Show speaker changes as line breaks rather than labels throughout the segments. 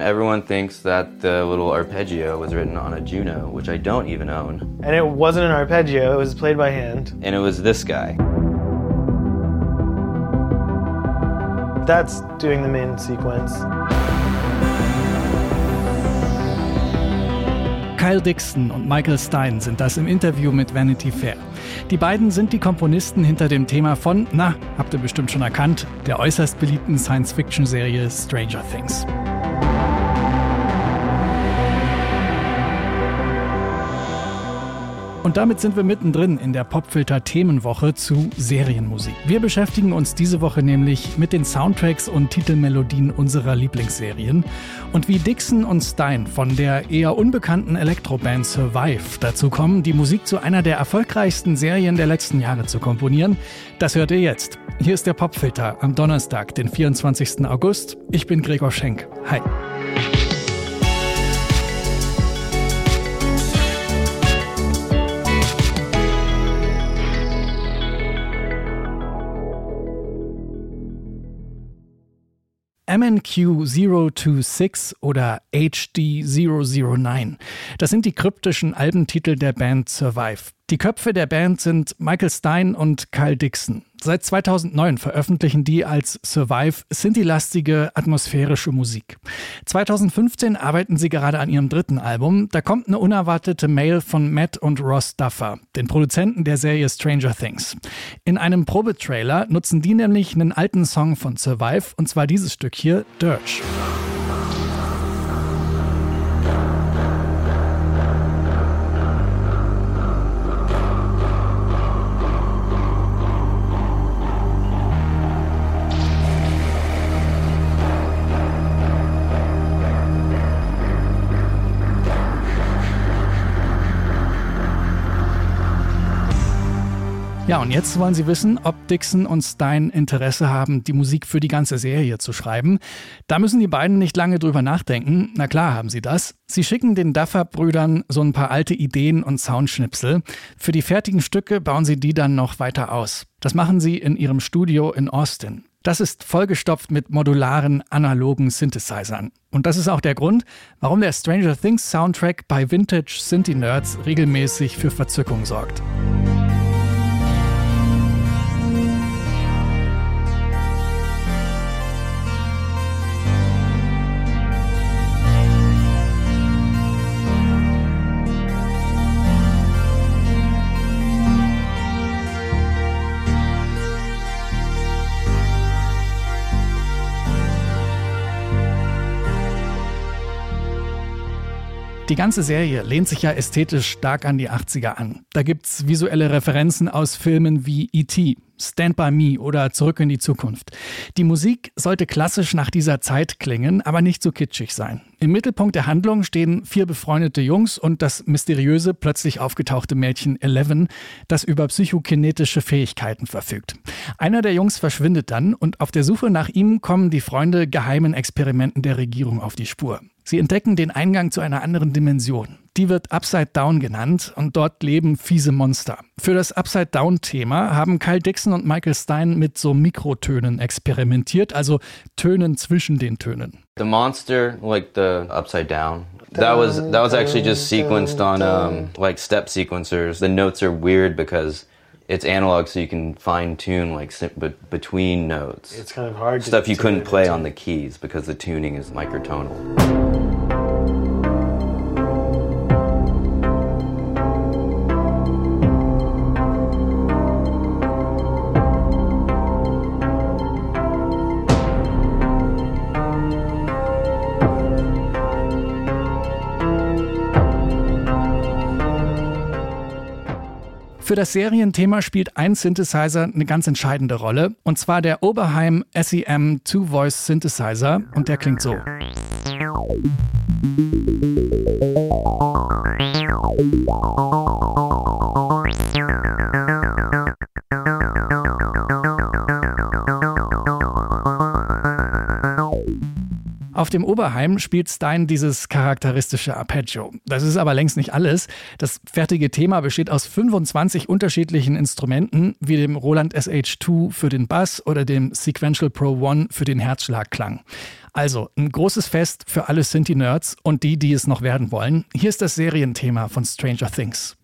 Everyone thinks that the little arpeggio was written on a Juno, which I don't even own.
And it wasn't an arpeggio, it was played by hand.
And it was this guy.
That's doing the main sequence.
Kyle Dixon und Michael Stein sind das im Interview mit Vanity Fair. Die beiden sind die Komponisten hinter dem Thema von, na, habt ihr bestimmt schon erkannt, der äußerst beliebten Science-Fiction-Serie Stranger Things. Und damit sind wir mittendrin in der Popfilter Themenwoche zu Serienmusik. Wir beschäftigen uns diese Woche nämlich mit den Soundtracks und Titelmelodien unserer Lieblingsserien und wie Dixon und Stein von der eher unbekannten Elektroband Survive dazu kommen, die Musik zu einer der erfolgreichsten Serien der letzten Jahre zu komponieren. Das hört ihr jetzt. Hier ist der Popfilter am Donnerstag, den 24. August. Ich bin Gregor Schenk. Hi. MNQ026 oder HD009. Das sind die kryptischen Albentitel der Band Survive. Die Köpfe der Band sind Michael Stein und Kyle Dixon. Seit 2009 veröffentlichen die als Survive Sinti-lastige atmosphärische Musik. 2015 arbeiten sie gerade an ihrem dritten Album. Da kommt eine unerwartete Mail von Matt und Ross Duffer, den Produzenten der Serie Stranger Things. In einem Probetrailer nutzen die nämlich einen alten Song von Survive, und zwar dieses Stück hier, Dirge. Ja, und jetzt wollen Sie wissen, ob Dixon und Stein Interesse haben, die Musik für die ganze Serie zu schreiben. Da müssen die beiden nicht lange drüber nachdenken. Na klar haben sie das. Sie schicken den Duffer-Brüdern so ein paar alte Ideen und Soundschnipsel. Für die fertigen Stücke bauen sie die dann noch weiter aus. Das machen sie in ihrem Studio in Austin. Das ist vollgestopft mit modularen, analogen Synthesizern. Und das ist auch der Grund, warum der Stranger Things Soundtrack bei Vintage Synthi Nerds regelmäßig für Verzückung sorgt. Die ganze Serie lehnt sich ja ästhetisch stark an die 80er an. Da gibt's visuelle Referenzen aus Filmen wie E.T., Stand by Me oder Zurück in die Zukunft. Die Musik sollte klassisch nach dieser Zeit klingen, aber nicht so kitschig sein. Im Mittelpunkt der Handlung stehen vier befreundete Jungs und das mysteriöse, plötzlich aufgetauchte Mädchen Eleven, das über psychokinetische Fähigkeiten verfügt. Einer der Jungs verschwindet dann und auf der Suche nach ihm kommen die Freunde geheimen Experimenten der Regierung auf die Spur. Sie entdecken den Eingang zu einer anderen Dimension. Die wird Upside Down genannt und dort leben fiese Monster. Für das Upside Down-Thema haben Kyle Dixon und Michael Stein mit so Mikrotönen experimentiert, also Tönen zwischen den Tönen.
The monster, like the Upside Down, that was that was actually just sequenced on um, like step sequencers. The notes are weird because it's analog, so you can fine tune like between notes.
It's kind of hard.
Stuff you couldn't play on the keys because the tuning is microtonal.
Für das Serienthema spielt ein Synthesizer eine ganz entscheidende Rolle, und zwar der Oberheim SEM Two-Voice Synthesizer, und der klingt so. Auf dem Oberheim spielt Stein dieses charakteristische Arpeggio. Das ist aber längst nicht alles. Das fertige Thema besteht aus 25 unterschiedlichen Instrumenten, wie dem Roland SH2 für den Bass oder dem Sequential Pro One für den Herzschlagklang. Also ein großes Fest für alle Sinti-Nerds und die, die es noch werden wollen. Hier ist das Serienthema von Stranger Things.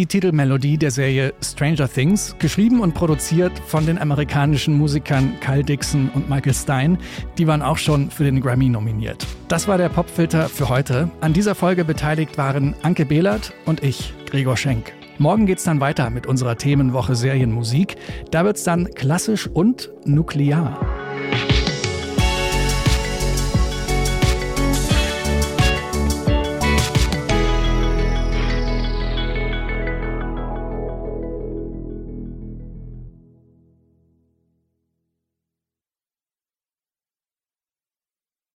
Die Titelmelodie der Serie Stranger Things, geschrieben und produziert von den amerikanischen Musikern Kyle Dixon und Michael Stein. Die waren auch schon für den Grammy nominiert. Das war der Popfilter für heute. An dieser Folge beteiligt waren Anke Behlert und ich, Gregor Schenk. Morgen geht's dann weiter mit unserer Themenwoche Serienmusik. Da wird's dann klassisch und nuklear.